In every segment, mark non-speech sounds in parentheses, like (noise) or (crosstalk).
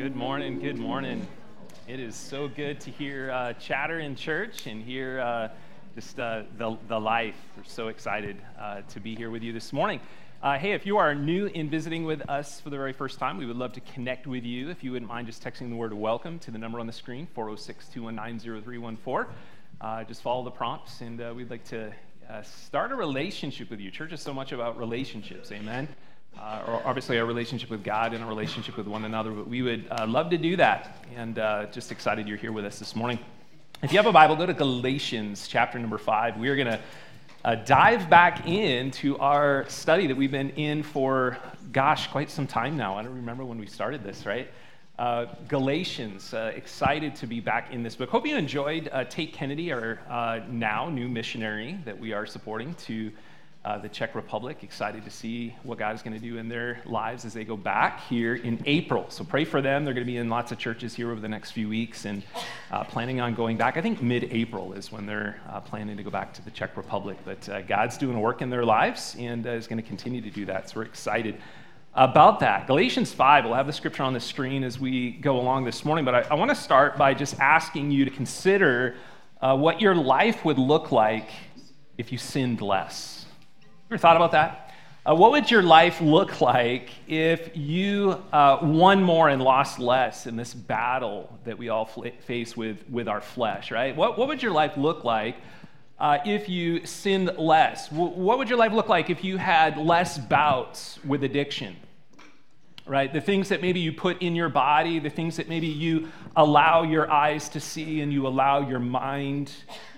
Good morning. Good morning. It is so good to hear uh, chatter in church and hear uh, just uh, the, the life. We're so excited uh, to be here with you this morning. Uh, hey, if you are new in visiting with us for the very first time, we would love to connect with you. If you wouldn't mind just texting the word welcome to the number on the screen, 406 219 0314. Uh, just follow the prompts, and we'd like to start a relationship with you. Church is so much about relationships. Amen uh, or obviously our relationship with God and our relationship with one another. But we would uh, love to do that, and uh, just excited you're here with us this morning. If you have a Bible, go to Galatians chapter number five. We are going to uh, dive back into our study that we've been in for, gosh, quite some time now. I don't remember when we started this, right? Uh, Galatians, uh, excited to be back in this book. Hope you enjoyed Tate Kennedy, our now new missionary that we are supporting to uh, the Czech Republic. Excited to see what God is going to do in their lives as they go back here in April. So pray for them. They're going to be in lots of churches here over the next few weeks and uh, planning on going back. I think mid April is when they're uh, planning to go back to the Czech Republic. But uh, God's doing a work in their lives and uh, is going to continue to do that. So we're excited about that. Galatians 5, we'll have the scripture on the screen as we go along this morning. But I, I want to start by just asking you to consider uh, what your life would look like if you sinned less Ever thought about that? Uh, what would your life look like if you uh, won more and lost less in this battle that we all fl- face with, with our flesh, right? What, what would your life look like uh, if you sinned less? W- what would your life look like if you had less bouts with addiction? Right? The things that maybe you put in your body, the things that maybe you allow your eyes to see and you allow your mind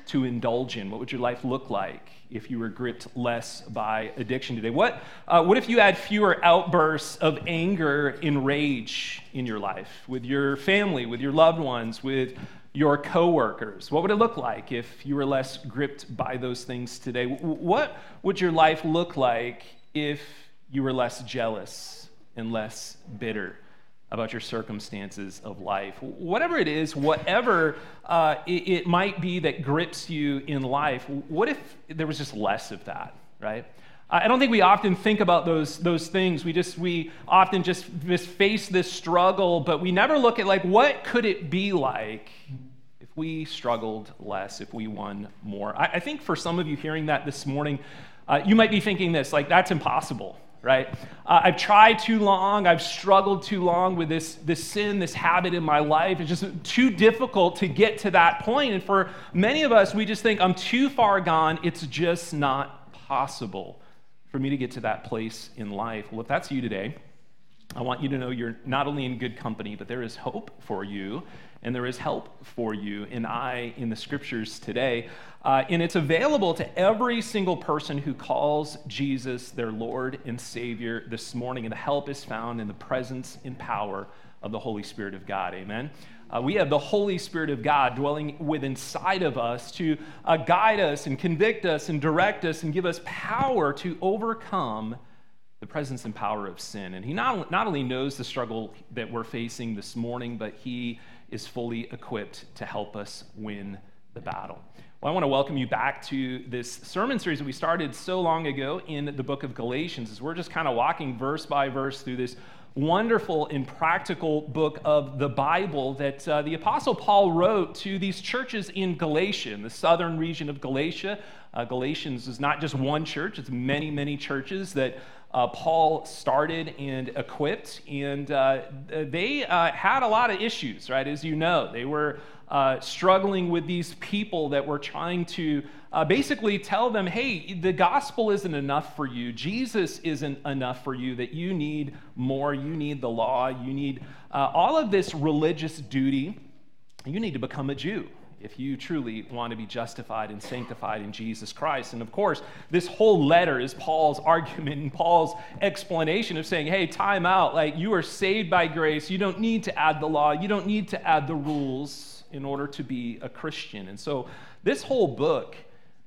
to indulge in. What would your life look like? If you were gripped less by addiction today? What, uh, what if you had fewer outbursts of anger and rage in your life with your family, with your loved ones, with your coworkers? What would it look like if you were less gripped by those things today? What would your life look like if you were less jealous and less bitter? About your circumstances of life. Whatever it is, whatever uh, it, it, might be that grips you in life, what if there was just less of that, right? I don't think we often think about those, those things. We just we often just, just face this struggle, but we never look at like what could it be like if we struggled less, if we won more. I, I think for some of you hearing that this morning, uh, you might be thinking this like that's impossible right? Uh, I've tried too long. I've struggled too long with this, this sin, this habit in my life. It's just too difficult to get to that point. And for many of us, we just think, I'm too far gone. It's just not possible for me to get to that place in life. Well, if that's you today, I want you to know you're not only in good company, but there is hope for you and there is help for you and I in the scriptures today. Uh, and it's available to every single person who calls Jesus their Lord and Savior this morning. And the help is found in the presence and power of the Holy Spirit of God. Amen. Uh, we have the Holy Spirit of God dwelling within inside of us to uh, guide us and convict us and direct us and give us power to overcome the presence and power of sin. And He not, not only knows the struggle that we're facing this morning, but He is fully equipped to help us win the battle. Well, I want to welcome you back to this sermon series that we started so long ago in the book of Galatians, as we're just kind of walking verse by verse through this wonderful and practical book of the Bible that uh, the Apostle Paul wrote to these churches in Galatia, in the southern region of Galatia. Uh, Galatians is not just one church, it's many, many churches that uh, Paul started and equipped. And uh, they uh, had a lot of issues, right? As you know, they were uh, struggling with these people that were trying to uh, basically tell them, hey, the gospel isn't enough for you. Jesus isn't enough for you, that you need more. You need the law. You need uh, all of this religious duty. You need to become a Jew if you truly want to be justified and sanctified in Jesus Christ. And of course, this whole letter is Paul's (laughs) argument and Paul's explanation of saying, hey, time out. Like, you are saved by grace. You don't need to add the law, you don't need to add the rules in order to be a Christian. And so this whole book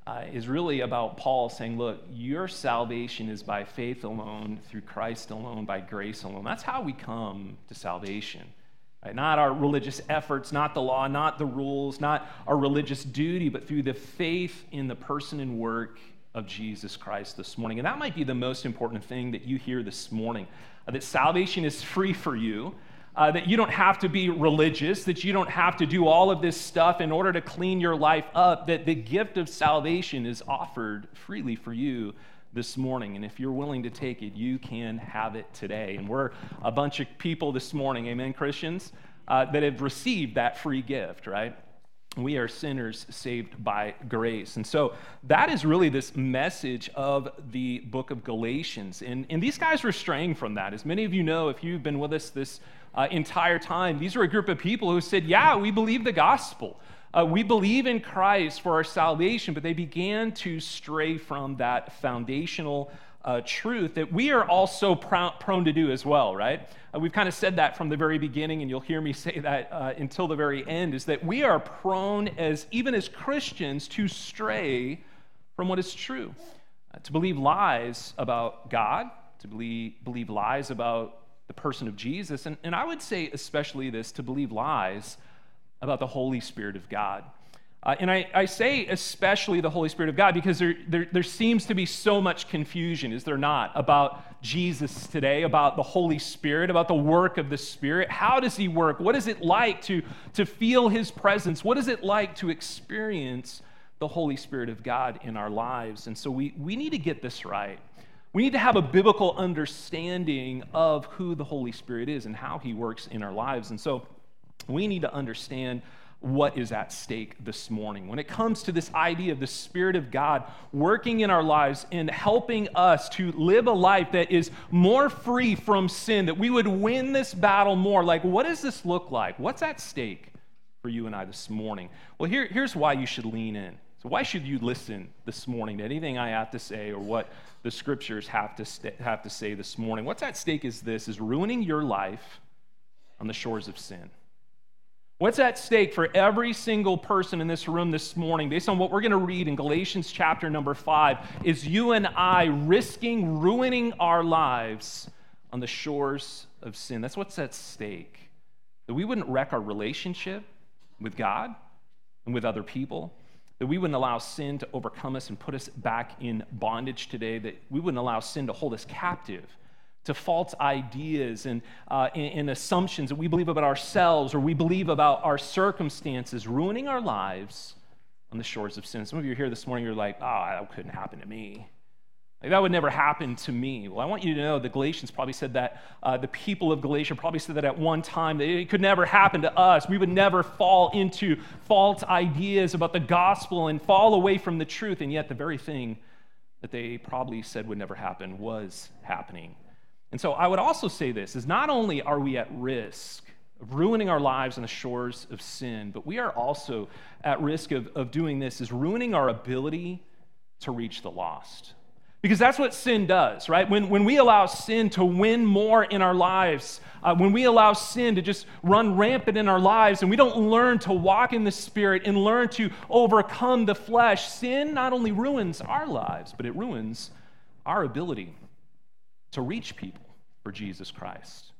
uh, is really about Paul saying, look, your salvation is by faith alone, through Christ alone, by grace alone. That's how we come to salvation. Not our religious efforts, not the law, not the rules, not our religious duty, but through the faith in the person and work of Jesus Christ this morning. And that might be the most important thing that you hear this morning uh, that salvation is free for you uh, that you don't have to be religious, that you don't have to do all of this stuff in order to clean your life up, that the gift of salvation is offered freely for you this morning. And if you're willing to take it, you can have it today. And we're a bunch of people this morning, amen, Christians, uh, that have received that free gift, right? We are sinners saved by grace. And so that is really this message of the book of Galatians. And, and these guys were straying from that. As many of you know, if you've been with us this uh, entire time, these were a group of people who said, Yeah, we believe the gospel. Uh, we believe in Christ for our salvation, but they began to stray from that foundational uh, truth that we are also pr- prone to do as well, right? Uh, we've kind of said that from the very beginning, and you'll hear me (laughs) say that uh, until the very end, is that we are prone, as even as Christians, to stray from what is true, uh, to believe lies about God, to believe, believe lies about the person of Jesus, and, and I would say especially this to believe lies about the Holy Spirit of God. Uh, and I, I, say especially the Holy Spirit of God because there, there, there, seems to be so much confusion, is there not, about Jesus today, about the Holy Spirit, about the work of the Spirit. How does He work? What is it like to, to feel His presence? What is it like to experience the Holy Spirit of God in our lives? And so we, we need to get this right. We need to have a biblical understanding of who the Holy Spirit is and how He works in our lives. And so we need to understand what is at stake this morning. When it comes to this idea of the Spirit of God working in our lives and helping us to live a life that is more free from sin, that we would win this battle more, like what does this look like? What's at stake for you and I this morning? Well, here, here's why you should lean in. So, why should you listen this morning to anything I have to say or what the scriptures have to, st- have to say this morning? What's at stake is this is ruining your life on the shores of sin. What's at stake for every single person in this room this morning, based on what we're going to read in Galatians chapter number five, is you and I risking ruining our lives on the shores of sin. That's what's at stake. That we wouldn't wreck our relationship with God and with other people, that we wouldn't allow sin to overcome us and put us back in bondage today, that we wouldn't allow sin to hold us captive to false ideas and, uh, and, and, assumptions that we believe about ourselves or we believe about our circumstances, ruining our lives on the shores of sin. Some of you are here this morning, you're like, oh, that couldn't happen to me. Like, that would never happen to me. Well, I want you to know the Galatians probably said that, uh, the people of Galatia probably said that at one time, that it could never happen to us. We would never fall into false ideas about the gospel and fall away from the truth. And yet, the very thing that they probably said would never happen was happening and so I would also say this is not only are we at risk of ruining our lives on the shores of sin, but we are also at risk of, of doing this is ruining our ability to reach the lost. Because that's what sin does, right? When, when we allow sin to win more in our lives, uh, when we allow sin to just run rampant in our lives, and we don't learn to walk in the Spirit and learn to overcome the flesh, sin not only ruins our lives, but it ruins our ability to reach people for Jesus Christ.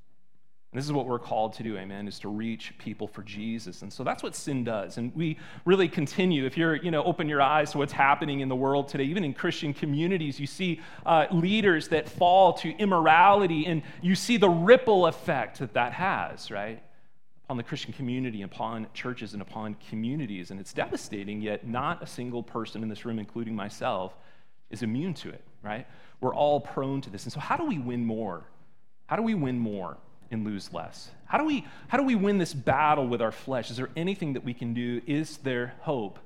And this is what we're called to do, amen, is to reach people for Jesus. And so that's what sin does. And we really continue. If you're, you know, open your eyes to what's happening in the world today, even in Christian communities, you see uh, leaders that fall to immorality, and you see the ripple effect that that has, right? Upon the Christian community, upon churches, and upon communities. And it's devastating, yet not a single person in this room, including myself, is immune to it, right? We're all prone to this. And so, how do we win more how do we win more and lose less? How do we, how do we win this battle with our flesh? Is there anything that we can do? Is there hope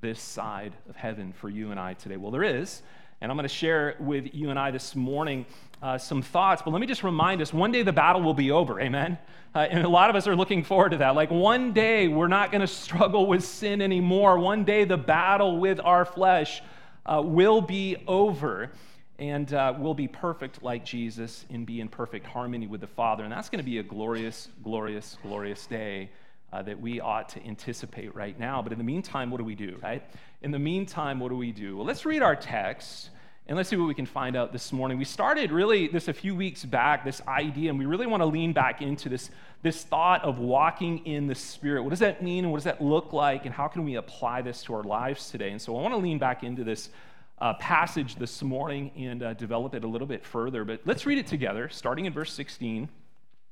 this side of heaven for you and I today? Well, there is. And I'm going to share with you and I this morning uh, some thoughts. But let me just remind us one day the battle will be over. Amen. Uh, and a lot of us are looking forward to that. Like one day we're not going to struggle with sin anymore. One day the battle with our flesh uh, will be over and uh, we'll be perfect like Jesus and be in perfect harmony with the Father. And that's going to be a glorious, glorious, glorious day uh, that we ought to anticipate right now. But in the meantime, what do we do, right? In the meantime, what do we do? Well, let's read our text and let's see what we can find out this morning. We started really this a few weeks back, this idea, and we really want to lean back into this, this thought of walking in the Spirit. What does that mean and what does that look like, and how can we apply this to our lives today? And so I want to lean back into this uh, passage this morning and uh, develop it a little bit further. But let's read it together, starting in verse 16.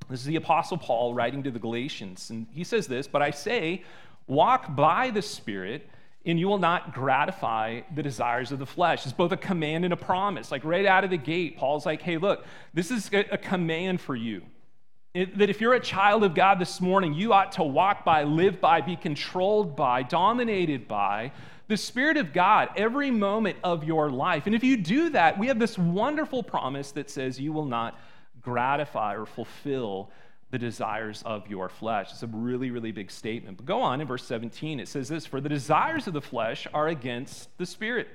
This is the Apostle Paul writing to the Galatians. And he says this, but I say, walk by the Spirit, and you will not gratify the desires of the flesh. It's both a command and a promise. Like right out of the gate, Paul's like, hey, look, this is a command for you. It, that if you're a child of God this morning, you ought to walk by, live by, be controlled by, dominated by the Spirit of God every moment of your life. And if you do that, we have this wonderful promise that says you will not gratify or fulfill the desires of your flesh. It's a really, really big statement. But go on in verse 17, it says this For the desires of the flesh are against the Spirit,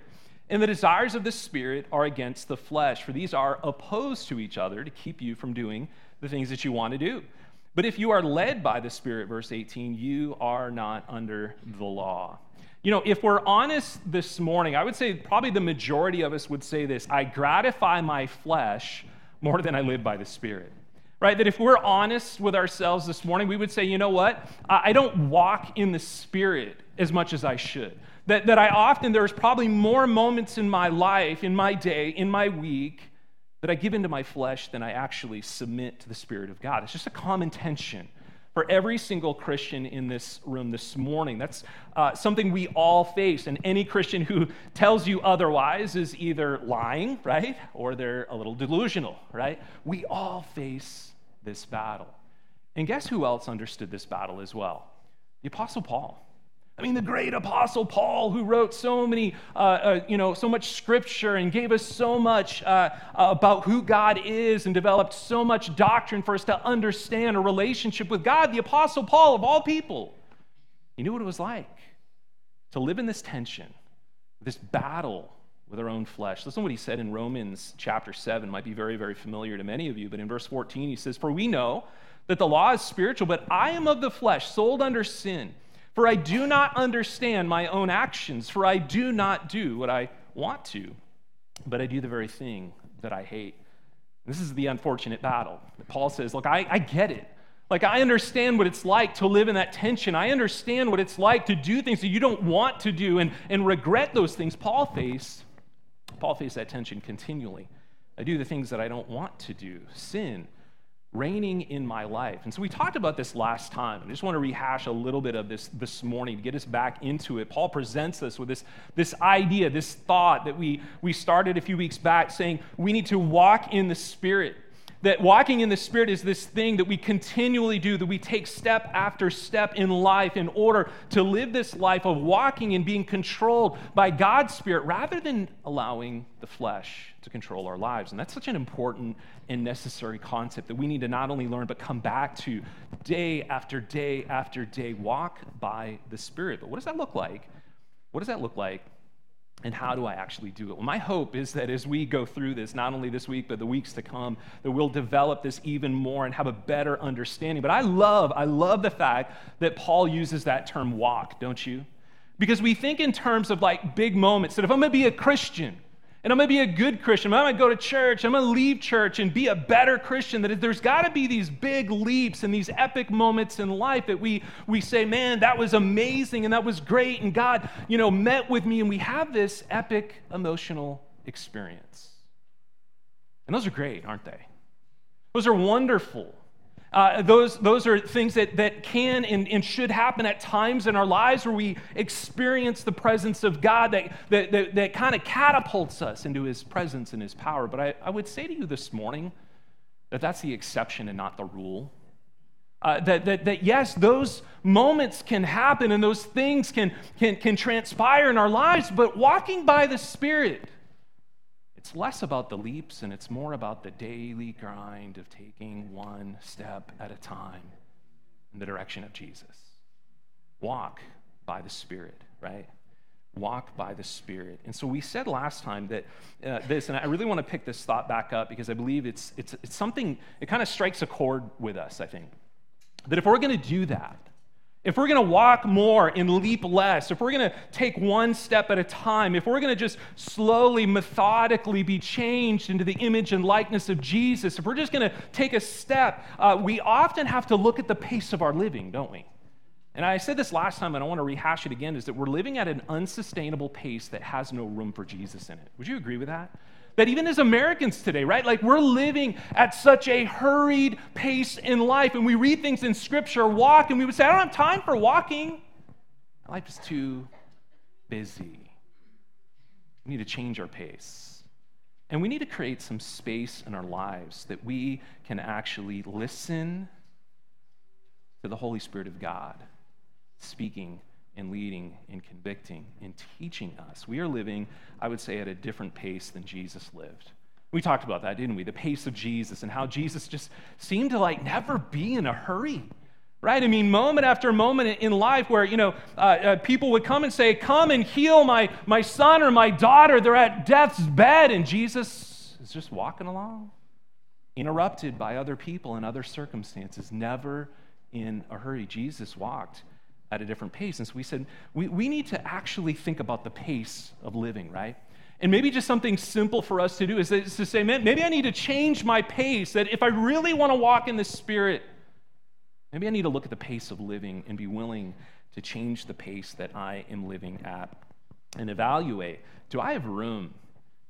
and the desires of the Spirit are against the flesh, for these are opposed to each other to keep you from doing the things that you want to do. But if you are led by the Spirit, verse 18, you are not under the law. You know, if we're honest this morning, I would say probably the majority of us would say this I gratify my flesh more than I live by the Spirit. Right? That if we're honest with ourselves this morning, we would say, you know what? I don't walk in the Spirit as much as I should. That, that I often, there's probably more moments in my life, in my day, in my week, that I give into my flesh than I actually submit to the Spirit of God. It's just a common tension for every single Christian in this room this morning. That's uh, something we all face. And any Christian who tells you otherwise is either lying, right? Or they're a little delusional, right? We all face this battle. And guess who else understood this battle as well? The Apostle Paul. I mean, the great apostle Paul, who wrote so many, uh, uh, you know, so much scripture and gave us so much uh, about who God is and developed so much doctrine for us to understand a relationship with God. The apostle Paul, of all people, he knew what it was like to live in this tension, this battle with our own flesh. Listen to what he said in Romans chapter 7, might be very, very familiar to many of you, but in verse 14, he says, For we know that the law is spiritual, but I am of the flesh, sold under sin. For I do not understand my own actions, for I do not do what I want to, but I do the very thing that I hate. This is the unfortunate battle. Paul says, Look, I, I get it. Like, I understand what it's like to live in that tension. I understand what it's like to do things that you don't want to do and, and regret those things. Paul faced, Paul faced that tension continually. I do the things that I don't want to do, sin, reigning in my life. And so we talked about this last time. I just want to rehash a little bit of this this morning to get us back into it. Paul presents us with this, this idea, this thought that we, we started a few weeks back saying we need to walk in the Spirit. That walking in the Spirit is this thing that we continually do, that we take step after step in life in order to live this life of walking and being controlled by God's Spirit rather than allowing the flesh to control our lives. And that's such an important and necessary concept that we need to not only learn, but come back to day after day after day. Walk by the Spirit. But what does that look like? What does that look like and how do I actually do it? Well, my hope is that as we go through this, not only this week, but the weeks to come, that we'll develop this even more and have a better understanding. But I love, I love the fact that Paul uses that term walk, don't you? Because we think in terms of like big moments that if I'm gonna be a Christian, and I'm going to be a good Christian. I'm going to go to church. I'm going to leave church and be a better Christian. That there's got to be these big leaps and these epic moments in life that we, we say, man, that was amazing and that was great. And God, you know, met with me. And we have this epic emotional experience. And those are great, aren't they? Those are wonderful. Uh, those, those are things that, that can and, and should happen at times in our lives where we experience the presence of God that, that, that, that kind of catapults us into his presence and his power. But I, I would say to you this morning that that's the exception and not the rule. Uh, that, that, that yes, those moments can happen and those things can, can, can transpire in our lives, but walking by the Spirit, it's less about the leaps and it's more about the daily grind of taking one step at a time in the direction of Jesus. Walk by the Spirit, right? Walk by the Spirit. And so we said last time that uh, this, and I really want to pick this thought back up because I believe it's, it's, it's something, it kind of strikes a chord with us, I think. That if we're going to do that, if we're going to walk more and leap less, if we're going to take one step at a time, if we're going to just slowly, methodically be changed into the image and likeness of Jesus, if we're just going to take a step, uh, we often have to look at the pace of our living, don't we? And I said this last time, and I want to rehash it again, is that we're living at an unsustainable pace that has no room for Jesus in it. Would you agree with that? That even as Americans today, right? Like we're living at such a hurried pace in life, and we read things in Scripture, walk, and we would say, I don't have time for walking. Life is too busy. We need to change our pace. And we need to create some space in our lives that we can actually listen to the Holy Spirit of God speaking and leading and convicting and teaching us. We are living, I would say, at a different pace than Jesus lived. We talked about that, didn't we? The pace of Jesus and how Jesus just seemed to like never be in a hurry. Right? I mean, moment after moment in life where, you know, uh, uh, people would come and say, Come and heal my, my son or my daughter. They're at death's bed. And Jesus is just walking along, interrupted by other people and other circumstances, never in a hurry. Jesus walked at a different pace. And so we said, we, we need to actually think about the pace of living, right? And maybe just something simple for us to do is to say, man, maybe I need to change my pace. That if I really want to walk in the Spirit, maybe I need to look at the pace of living and be willing to change the pace that I am living at and evaluate do I have room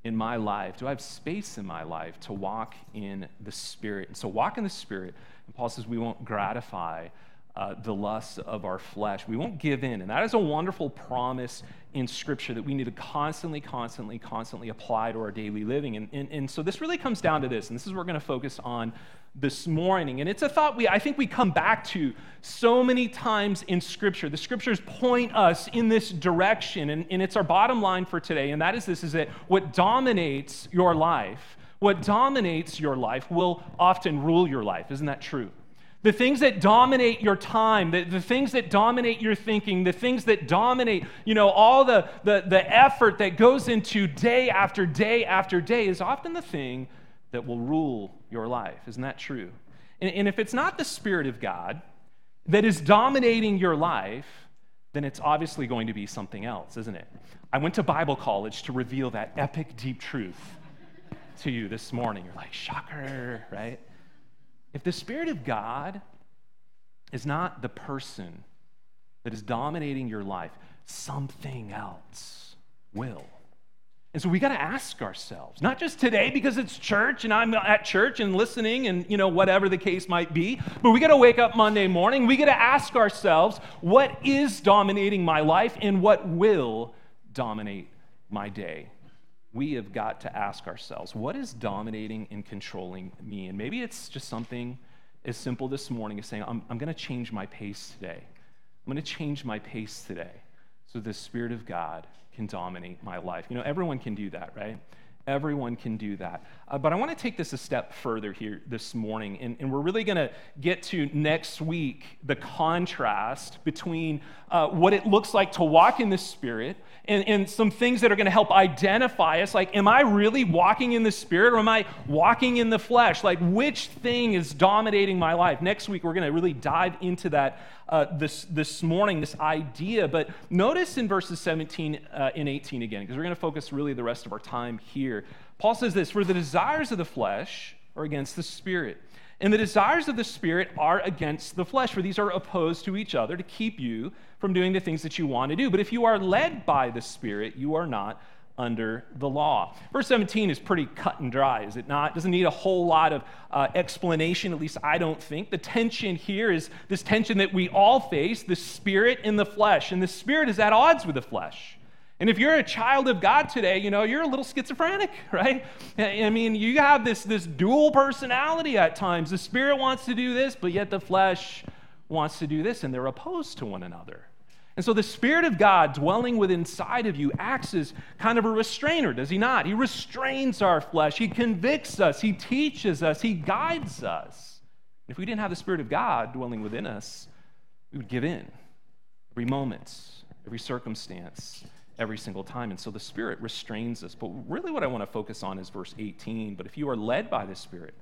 in my life? Do I have space in my life to walk in the Spirit? And so, walk in the Spirit. And Paul says we won't gratify uh, the lusts of our flesh. We won't give in. And that is a wonderful promise in Scripture that we need to constantly, constantly, constantly apply to our daily living. And, and, and so this really comes down to this, and this is what we're going to focus on this morning. And it's a thought we, I think we come back to so many times in Scripture. The Scriptures point us in this direction, and, and it's our bottom line for today, and that is this is that what dominates your life, what dominates your life will often rule your life. Isn't that true? The things that dominate your time, the, the things that dominate your thinking, the things that dominate, you know, all the, the, the effort that goes into day after day after day is often the thing that will rule your life. Isn't that true? And, and if it's not the Spirit of God that is dominating your life, then it's obviously going to be something else, isn't it? I went to Bible college to reveal that epic, deep truth to you this morning. You're like, shocker, right? If the Spirit of God is not the person that is dominating your life, something else will. And so we got to ask ourselves, not just today because it's church and I'm at church and listening and you know whatever the case might be, but we got to wake up Monday morning, we got to ask ourselves, what is dominating my life and what will dominate my day? We have got to ask ourselves what is dominating and controlling me? And maybe it's just something as simple this morning as saying, I'm, I'm going to change my pace today. I'm going to change my pace today so the Spirit of God can dominate my life. You know, everyone can do that, right? Everyone can do that. Uh, but I want to take this a step further here this morning, and, and we're really going to get to next week the contrast between uh, what it looks like to walk in the Spirit and, and some things that are going to help identify us. Like, am I really walking in the Spirit or am I walking in the flesh? Like, which thing is dominating my life? Next week, we're going to really dive into that uh, this, this morning, this idea. But notice in verses 17 uh, and 18 again, because we're going to focus really the rest of our time here. Paul says this For the desires of the flesh are against the Spirit. And the desires of the Spirit are against the flesh, for these are opposed to each other to keep you from doing the things that you want to do. But if you are led by the Spirit, you are not under the law. Verse 17 is pretty cut and dry, is it not? Doesn't need a whole lot of uh, explanation, at least I don't think. The tension here is this tension that we all face the spirit and the flesh. And the spirit is at odds with the flesh. And if you're a child of God today, you know, you're a little schizophrenic, (laughs) right? I mean, you have this, this dual personality at times. The spirit wants to do this, but yet the flesh wants to do this, and they're opposed to one another. And so the Spirit of God dwelling within inside of you acts as kind of a restrainer, does he not? He restrains our flesh, he convicts us, he teaches us, he guides us. If we didn't have the Spirit of God dwelling within us, we would give in every moment, every circumstance every single time. And so the Spirit restrains us. But really, what I want to focus on is verse 18. But if you are led by the Spirit,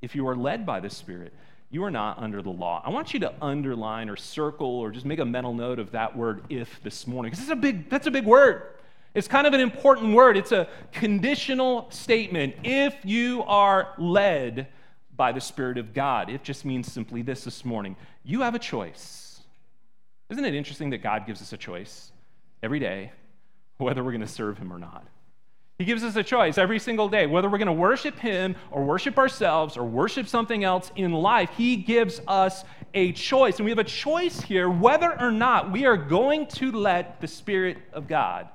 if you are led by the Spirit, you are not under the law. I want you to underline or circle or just make a mental note of that word if this morning. Because a big, that's a big word. It's kind of an important word. It's a conditional statement. If you are led by the Spirit of God, it just means simply this this morning. You have a choice. Isn't it interesting that God gives us a choice every day whether we're going to serve him or not. He gives us a choice every single day, whether we're going to worship Him or worship ourselves or worship something else in life. He gives us a choice. And we have a choice here whether or not we are going to let the Spirit of God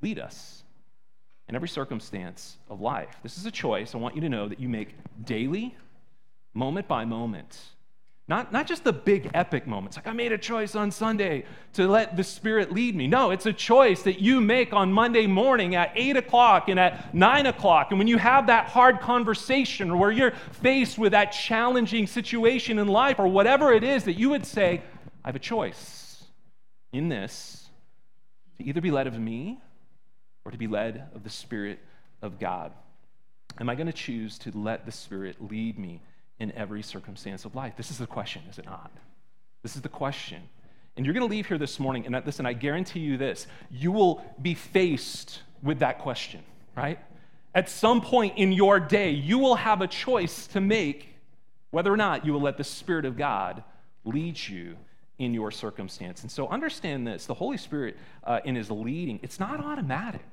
lead us in every circumstance of life. This is a choice I want you to know that you make daily, moment by moment. Not, not just the big epic moments, like I made a choice on Sunday to let the Spirit lead me. No, it's a choice that you make on Monday morning at 8 o'clock and at 9 o'clock. And when you have that hard conversation or where you're faced with that challenging situation in life or whatever it is, that you would say, I have a choice in this to either be led of me or to be led of the Spirit of God. Am I going to choose to let the Spirit lead me? In every circumstance of life? This is the question, is it not? This is the question. And you're going to leave here this morning, and listen, I guarantee you this you will be faced with that question, right? At some point in your day, you will have a choice to make whether or not you will let the Spirit of God lead you in your circumstance. And so understand this the Holy Spirit uh, in His leading, it's not automatic,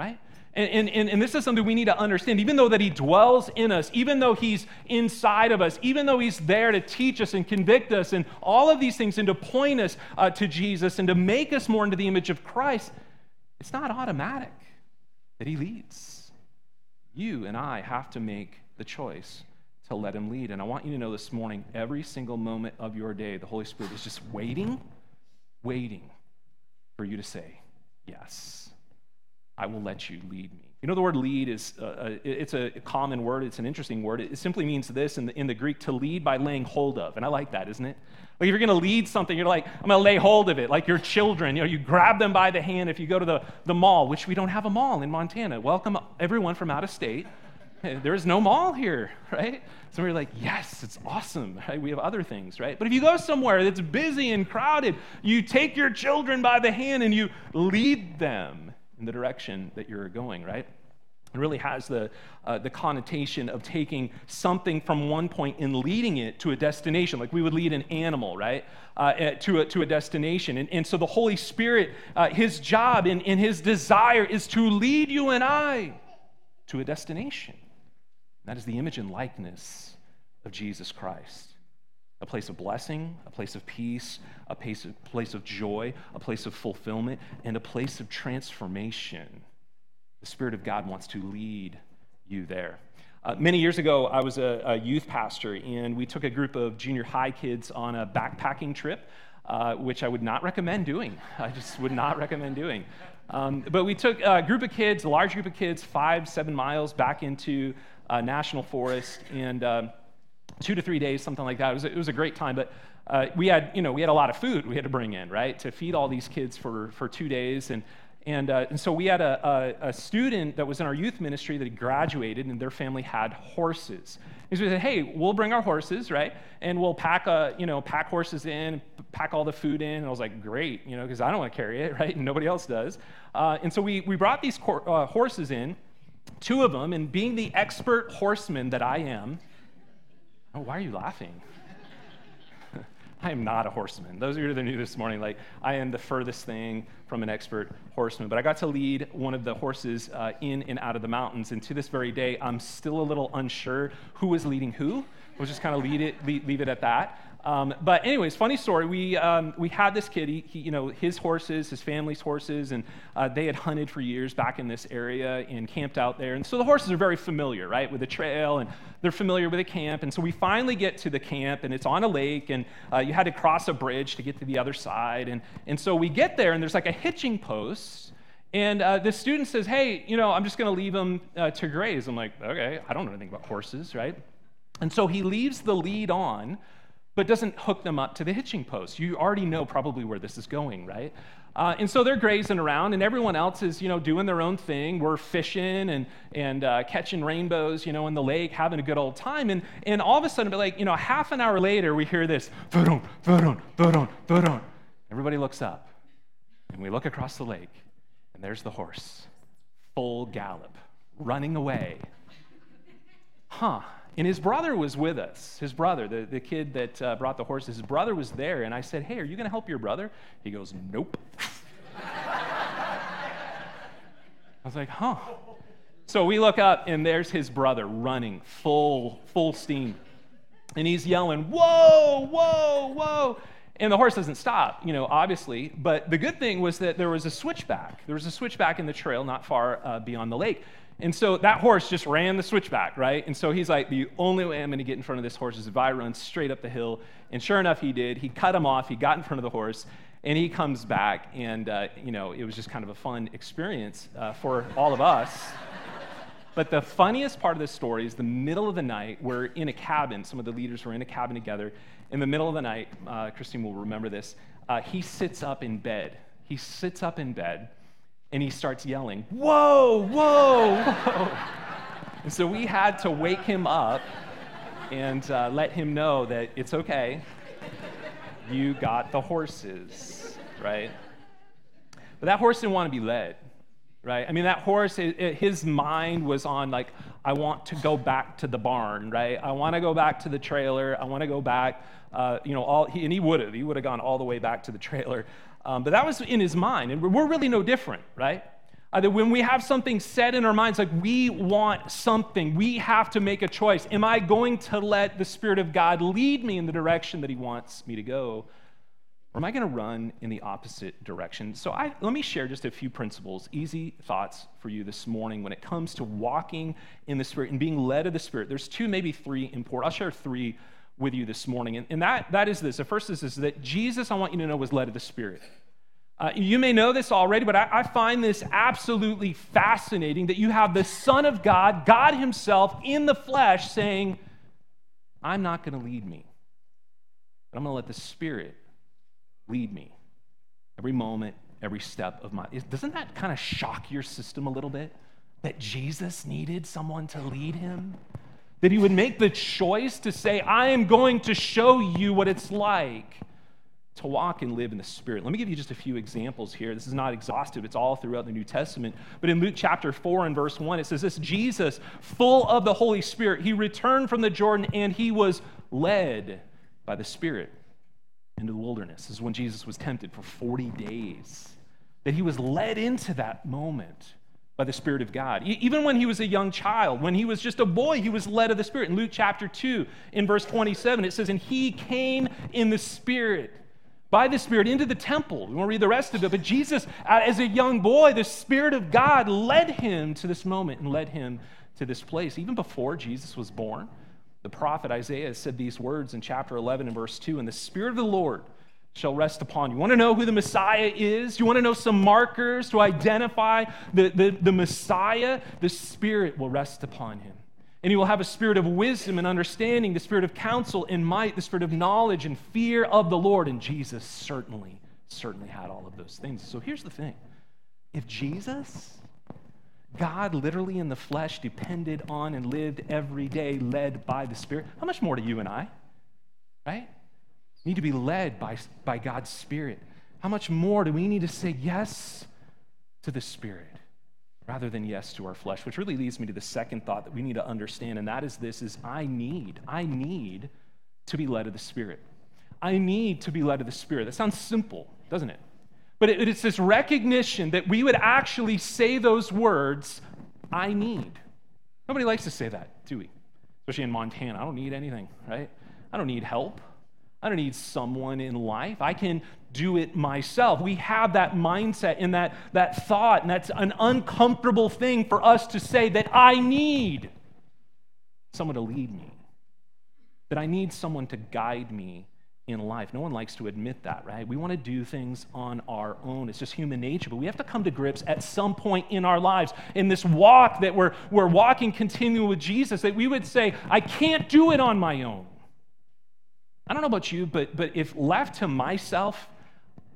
right? And, and, and this is something we need to understand. Even though that he dwells in us, even though he's inside of us, even though he's there to teach us and convict us and all of these things and to point us uh, to Jesus and to make us more into the image of Christ, it's not automatic that he leads. You and I have to make the choice to let him lead. And I want you to know this morning, every single moment of your day, the Holy Spirit is just waiting, waiting for you to say yes. I will let you lead me. You know, the word lead is, uh, uh it's a common word. It's an interesting word. It simply means this in the, in the Greek, to lead by laying hold of. And I like that, isn't it? Like if you're going to lead something, you're like, I'm going to lay hold of it. Like your children, you know, you grab them by the hand if you go to the, the mall, which we don't have a mall in Montana. Welcome everyone from out of state. There is no mall here, (laughs) right? So we're like, yes, it's awesome. (laughs) Right? We have other things, right? But if you go somewhere that's busy and crowded, you take your children by the hand and you lead them in the direction that you're going, right? It really has the, uh, the connotation of taking something from one point and leading it to a destination, like we would lead an animal, right, uh, eh, to, a, to a destination. And, and so the Holy Spirit, uh, his job and, and his desire is to lead you and I to a destination. That is the image and likeness of Jesus Christ a place of blessing, a place of peace, a place of, place of joy, a place of fulfillment, and a place of transformation. The Spirit of God wants to lead you there. Uh, many years ago, I was a, a, youth pastor, and we took a group of junior high kids on a backpacking trip, uh, which I would not recommend doing. (laughs) I just would not recommend doing. Um, but we took a group of kids, a large group of kids, five, seven miles back into a national forest, and um, two to three days, something like that. It was, it was a great time, but uh, we had, you know, we had a lot of food we had to bring in, right, to feed all these kids for, for two days. And, and, uh, and so we had a, a, a, student that was in our youth ministry that graduated, and their family had horses. And so we said, hey, we'll bring our horses, right? And we'll pack, a, uh, you know, pack horses in, pack all the food in. And I was like, great, you know, because I don't want to carry it, (laughs) right? And nobody else does. Uh, and so we, we brought these cor- uh, horses in, two of them, and being the expert horseman that I am, Oh, why are you laughing? (laughs) I am not a horseman. Those of you that are new this morning, like I am the furthest thing from an expert horseman. But I got to lead one of the horses uh, in and out of the mountains, and to this very day, I'm still a little unsure who was leading who. We'll just kind of lead it, leave, leave it at that. Um, but anyways, funny story. We, um, we had this kid, he, he, you know, his horses, his family's horses, and uh, they had hunted for years back in this area and camped out there. And so the horses are very familiar, right, with the trail, and they're familiar with the camp. And so we finally get to the camp, and it's on a lake, and uh, you had to cross a bridge to get to the other side. And, and so we get there, and there's like a hitching post. And uh, the student says, Hey, you know, I'm just going to leave them uh, to graze. I'm like, Okay, I don't know anything about horses, right? And so he leaves the lead on but doesn't hook them up to the hitching post. You already know probably where this is going, right? Uh, and so they're grazing around, and everyone else is, you know, doing their own thing. We're fishing and, and uh, catching rainbows, you know, in the lake, having a good old time. And, and all of a sudden, but like, you know, half an hour later, we hear this, Everybody looks up, and we look across the lake, and there's the horse, full gallop, running away. Huh, and his brother was with us. His brother, the, the kid that uh, brought the horses, his brother was there. And I said, Hey, are you going to help your brother? He goes, Nope. I was like, huh. So we look up, and there's his brother running full, full steam. And he's yelling, whoa, whoa, whoa. And the horse doesn't stop, you know, obviously. But the good thing was that there was a switchback. There was a switchback in the trail not far uh, beyond the lake. And so that horse just ran the switchback, right? And so he's like, the only way I'm going to get in front of this horse is if I run straight up the hill. And sure enough, he did. He cut him off. He got in front of the horse. And he comes back. And, uh, you know, it was just kind of a fun experience uh, for all of us. (laughs) But the funniest part of this story is the middle of the night. We're in a cabin. Some of the leaders were in a cabin together. In the middle of the night, uh, Christine will remember this. Uh, he sits up in bed. He sits up in bed and he starts yelling, Whoa, whoa, whoa. (laughs) and so we had to wake him up and uh, let him know that it's okay. You got the horses, right? But that horse didn't want to be led right? I mean, that horse, it, it, his mind was on, like, I want to go back to the barn, right? I want to go back to the trailer. I want to go back, uh, you know, all, he, and he would have. He would have gone all the way back to the trailer. Um, but that was in his mind. And we're really no different, right? Uh, that when we have something set in our minds, like we want something, we have to make a choice. Am I going to let the Spirit of God lead me in the direction that He wants me to go? Or am I going to run in the opposite direction? So I, let me share just a few principles, easy thoughts for you this morning when it comes to walking in the Spirit and being led of the Spirit. There's two, maybe three important. I'll share three with you this morning. And, and that, that is this. The first is, is that Jesus, I want you to know, was led of the Spirit. Uh, you may know this already, but I, I find this absolutely fascinating that you have the Son of God, God Himself in the flesh, saying, I'm not going to lead me, but I'm going to let the Spirit lead me every moment, every step of my. Doesn't that kind of shock your system a little bit? That Jesus needed someone to lead him? That he would make the choice to say, I am going to show you what it's like to walk and live in the Spirit. Let me give you just a few examples here. This is not exhaustive, it's all throughout the New Testament. But in Luke chapter 4 and verse 1, it says this Jesus, full of the Holy Spirit, he returned from the Jordan and he was led by the Spirit into the wilderness. This is when Jesus was tempted for 40 days. That he was led into that moment by the Spirit of God. Even when he was a young child, when he was just a boy, he was led of the Spirit. In Luke chapter 2, in verse 27, it says, And he came in the Spirit, by the Spirit, into the temple. We won't read the rest of it, but Jesus, as a young boy, the Spirit of God led him to this moment and led him to this place. Even before Jesus was born, the prophet Isaiah said these words in chapter 11 and verse 2 And the Spirit of the Lord shall rest upon you. You want to know who the Messiah is? You want to know some markers to identify the, the, the Messiah? The Spirit will rest upon him. And he will have a spirit of wisdom and understanding, the spirit of counsel and might, the spirit of knowledge and fear of the Lord. And Jesus certainly, certainly had all of those things. So here's the thing if Jesus God, literally in the flesh, depended on and lived every day led by the Spirit. How much more do you and I? Right? Need to be led by, by God's Spirit. How much more do we need to say yes to the Spirit rather than yes to our flesh? Which really leads me to the second thought that we need to understand, and that is this is I need, I need to be led of the Spirit. I need to be led of the Spirit. That sounds simple, doesn't it? But it's this recognition that we would actually say those words, I need. Nobody likes to say that, do we? Especially in Montana. I don't need anything, right? I don't need help. I don't need someone in life. I can do it myself. We have that mindset and that, that thought, and that's an uncomfortable thing for us to say that I need someone to lead me, that I need someone to guide me in life. No one likes to admit that, right? We want to do things on our own. It's just human nature. But we have to come to grips at some point in our lives, in this walk that we're, we're walking continually with Jesus, that we would say, I can't do it on my own. I don't know about you, but, but if left to myself,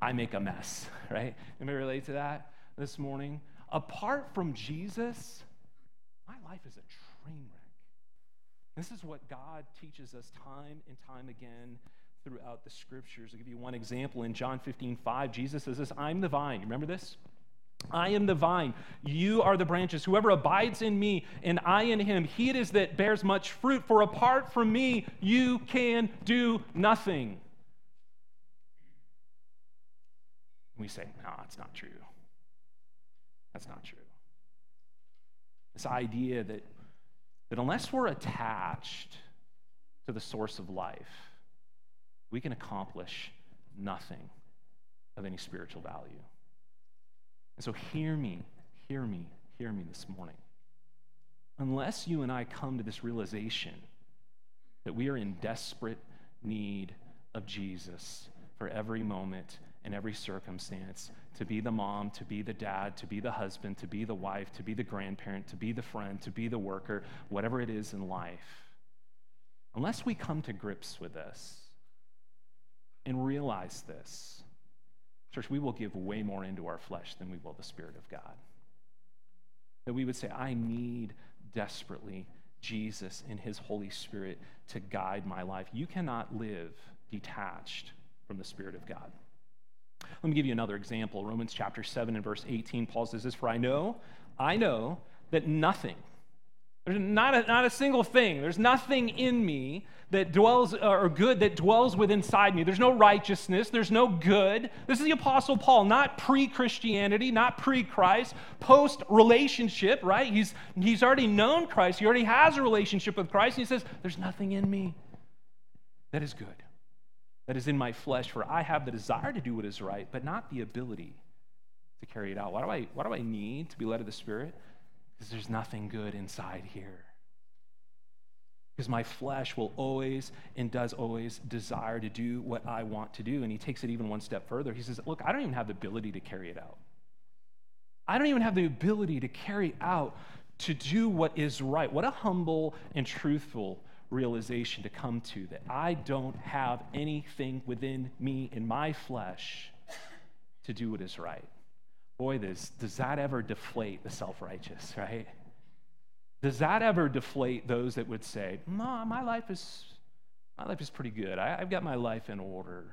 I make a mess, (laughs) right? Anybody relate to that this morning? Apart from Jesus, my life is a train wreck. This is what God teaches us time and time again throughout the scriptures. I'll give you one example. In John 15, 5, Jesus says this I'm the vine. You remember this? I am the vine, you are the branches. Whoever abides in me and I in him, he it is that bears much fruit, for apart from me, you can do nothing. We say, no, that's not true. That's not true. This idea that, that unless we're attached to the source of life, we can accomplish nothing of any spiritual value. And so, hear me, hear me, hear me this morning. Unless you and I come to this realization that we are in desperate need of Jesus for every moment and every circumstance to be the mom, to be the dad, to be the husband, to be the wife, to be the grandparent, to be the friend, to be the worker, whatever it is in life. Unless we come to grips with this and realize this, church, we will give way more into our flesh than we will the Spirit of God. That we would say, I need desperately Jesus and His Holy Spirit to guide my life. You cannot live detached from the Spirit of God. Let me give you another example. Romans chapter 7 and verse 18, Paul says this For I know, I know that nothing, there's not a, not a single thing, there's nothing in me that dwells, uh, or good that dwells within inside me. There's no righteousness, there's no good. This is the Apostle Paul, not pre Christianity, not pre Christ, post relationship, right? He's, he's already known Christ, he already has a relationship with Christ, and he says, There's nothing in me that is good that is in my flesh, for I have the desire to do what is right, but not the ability to carry it out. Why do I, why do I need to be led of the Spirit? Because there's nothing good inside here. Because my flesh will always and does always desire to do what I want to do. And he takes it even one step further. He says, Look, I don't even have the ability to carry it out. I don't even have the ability to carry out to do what is right. What a humble and truthful realization to come to that I don't have anything within me in my flesh to do what is right. Boy, does, does that ever deflate the self righteous, right? Does that ever deflate those that would say, No, my life is, my life is pretty good. I, I've got my life in order.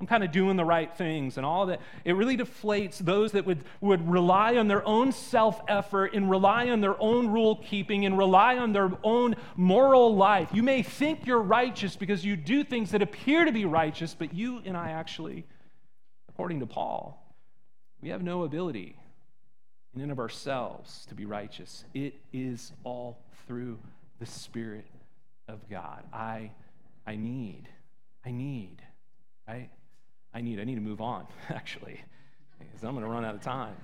I'm kind of doing the right things and all that. It really deflates those that would, would rely on their own self effort and rely on their own rule keeping and rely on their own moral life. You may think you're righteous because you do things that appear to be righteous, but you and I actually, according to Paul, we have no ability in and of ourselves to be righteous. It is all through the Spirit of God. I, I need, I need, right? I need. I need to move on, (laughs) actually, because I'm going to run out of time.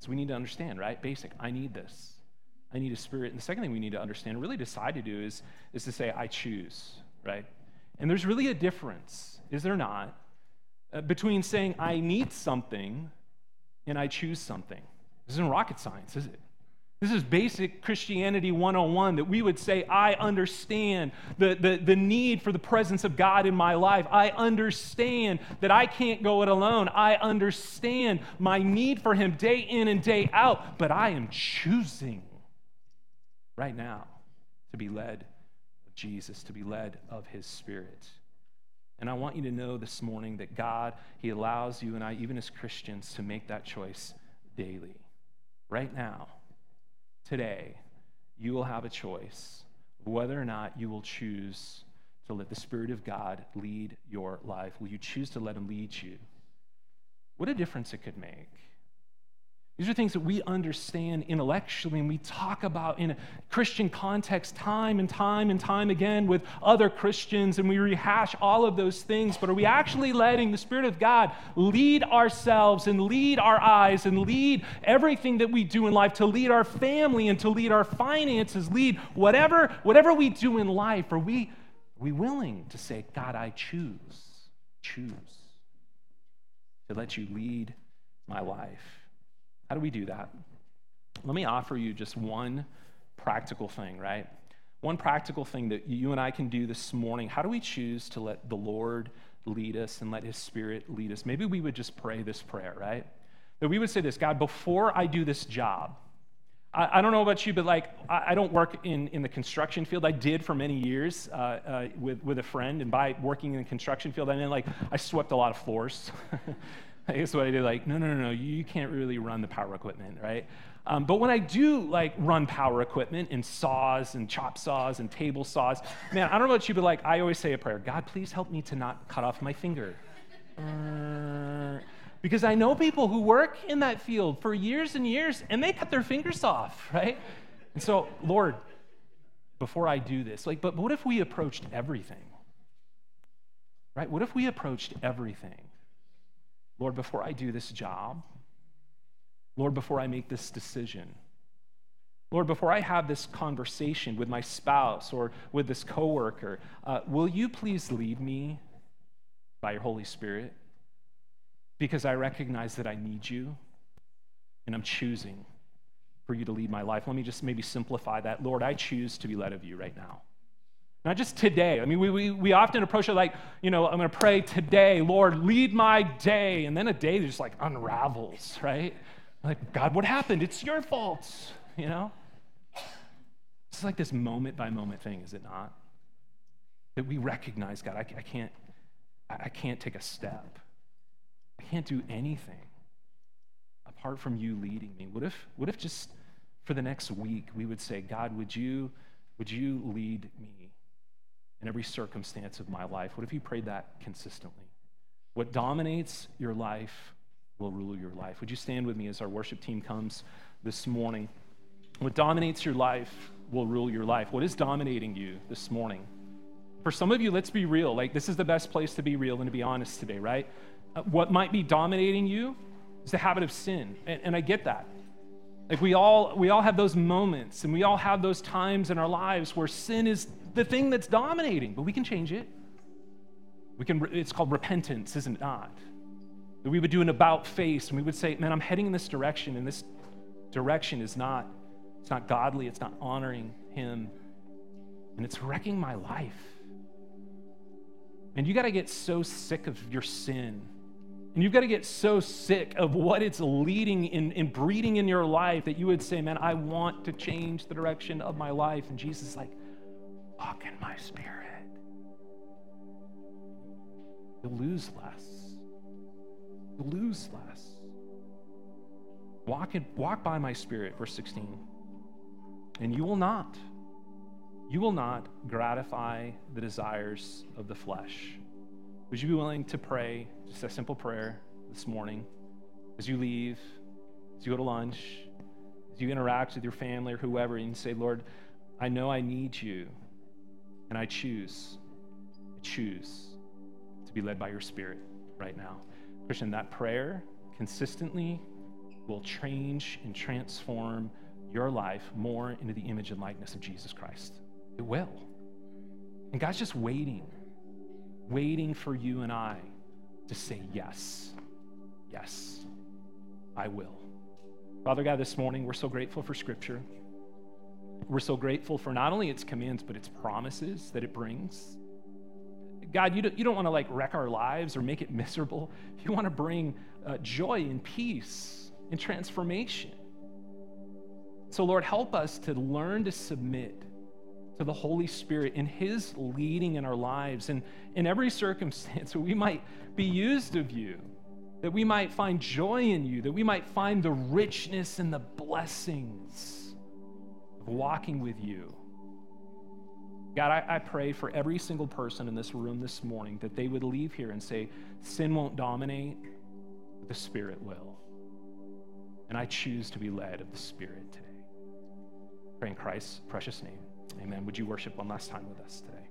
So we need to understand, right? Basic. I need this. I need a spirit. And the second thing we need to understand, really decide to do, is, is to say, I choose, right? And there's really a difference, is there not, Uh, between saying, I need something and I choose something. This isn't rocket science, is it? This is basic Christianity 101 that we would say, I understand the, the, the need for the presence of God in my life. I understand that I can't go it alone. I understand my need for Him day in and day out, but I am choosing right now to be led of Jesus, to be led of His Spirit. And I want you to know this morning that God, He allows you and I, even as Christians, to make that choice daily, right now today, you will have a choice of whether or not you will choose to let the Spirit of God lead your life. Will you choose to let Him lead you? What a difference it could make. These are things that we understand intellectually and we talk about in a Christian context time and time and time again with other Christians, and we rehash all of those things. But are we actually letting the Spirit of God lead ourselves and lead our eyes and lead everything that we do in life, to lead our family and to lead our finances, lead whatever, whatever we do in life? Are we, are we willing to say, God, I choose, choose to let you lead my life? How do we do that? Let me offer you just one practical thing, right? One practical thing that you and I can do this morning. How do we choose to let the Lord lead us and let His Spirit lead us? Maybe we would just pray this prayer, right? That we would say this God, before I do this job, I, don't know about you, but like, I, I, don't work in, in the construction field. I did for many years uh, uh, with, with a friend, and by working in the construction field, I mean, like, I swept a lot of floors. (laughs) (laughs) I guess what I did, like, no, no, no, no, you can't really run the power equipment, right? Um, but when I do like run power equipment and saws and chop saws and table saws, man, I don't know about you, but like I always say a prayer God, please help me to not cut off my finger. Uh, because I know people who work in that field for years and years and they cut their fingers off, right? And so, Lord, before I do this, like, but what if we approached everything? Right? What if we approached everything? Lord, before I do this job, Lord, before I make this decision, Lord, before I have this conversation with my spouse or with this coworker, uh, will you please lead me by your Holy Spirit? Because I recognize that I need you and I'm choosing for you to lead my life. Let me just maybe simplify that. Lord, I choose to be led of you right now. Not just today. I mean, we, we, we often approach it like, you know, I'm going to pray today, Lord, lead my day. And then a day just like unravels, right? Like, God, what happened? It's your fault, you know? It's like this moment by moment thing, is it not? That we recognize, God, I, I can't, I can't take a step. I can't do anything apart from you leading me. What if, what if just for the next week we would say, God, would you, would you lead me in every circumstance of my life? What if you prayed that consistently? What dominates your life will rule your life. Would you stand with me as our worship team comes this morning? What dominates your life will rule your life. What is dominating you this morning? For some of you, let's be real. Like, this is the best place to be real and to be honest today, right? Uh, what might be dominating you is the habit of sin. And, and I get that. Like, we all, we all have those moments and we all have those times in our lives where sin is the thing that's dominating, but we can change it. We can, it's called repentance, isn't it not? That we would do an about face and we would say, man, I'm heading in this direction, and this direction is not it's not godly, it's not honoring Him, and it's wrecking my life. And you got to get so sick of your sin. And you've got to get so sick of what it's leading in, in breeding in your life that you would say, Man, I want to change the direction of my life. And Jesus is like, Walk in my spirit. You'll lose less. You'll lose less. Walk, in, walk by my spirit, verse 16 and you will not. You will not gratify the desires of the flesh. Would you be willing to pray just a simple prayer this morning as you leave, as you go to lunch, as you interact with your family or whoever, and say, Lord, I know I need you, and I choose, I choose to be led by your Spirit right now. Christian, that prayer consistently will change and transform your life more into the image and likeness of Jesus Christ. It will. And God's just waiting, waiting for you and I to say, Yes, yes, I will. Father God, this morning we're so grateful for Scripture. We're so grateful for not only its commands, but its promises that it brings. God, you don't, you don't want to like wreck our lives or make it miserable. You want to bring uh, joy and peace and transformation. So, Lord, help us to learn to submit the Holy Spirit in His leading in our lives and in every circumstance, (laughs) we might be used of you, that we might find joy in you, that we might find the richness and the blessings of walking with you. God, I, I, pray for every single person in this room this morning that they would leave here and say, Sin won't dominate, but the Spirit will. And I choose to be led of the Spirit today. Pray in Christ's precious name. Amen. Would you worship one last time with us today?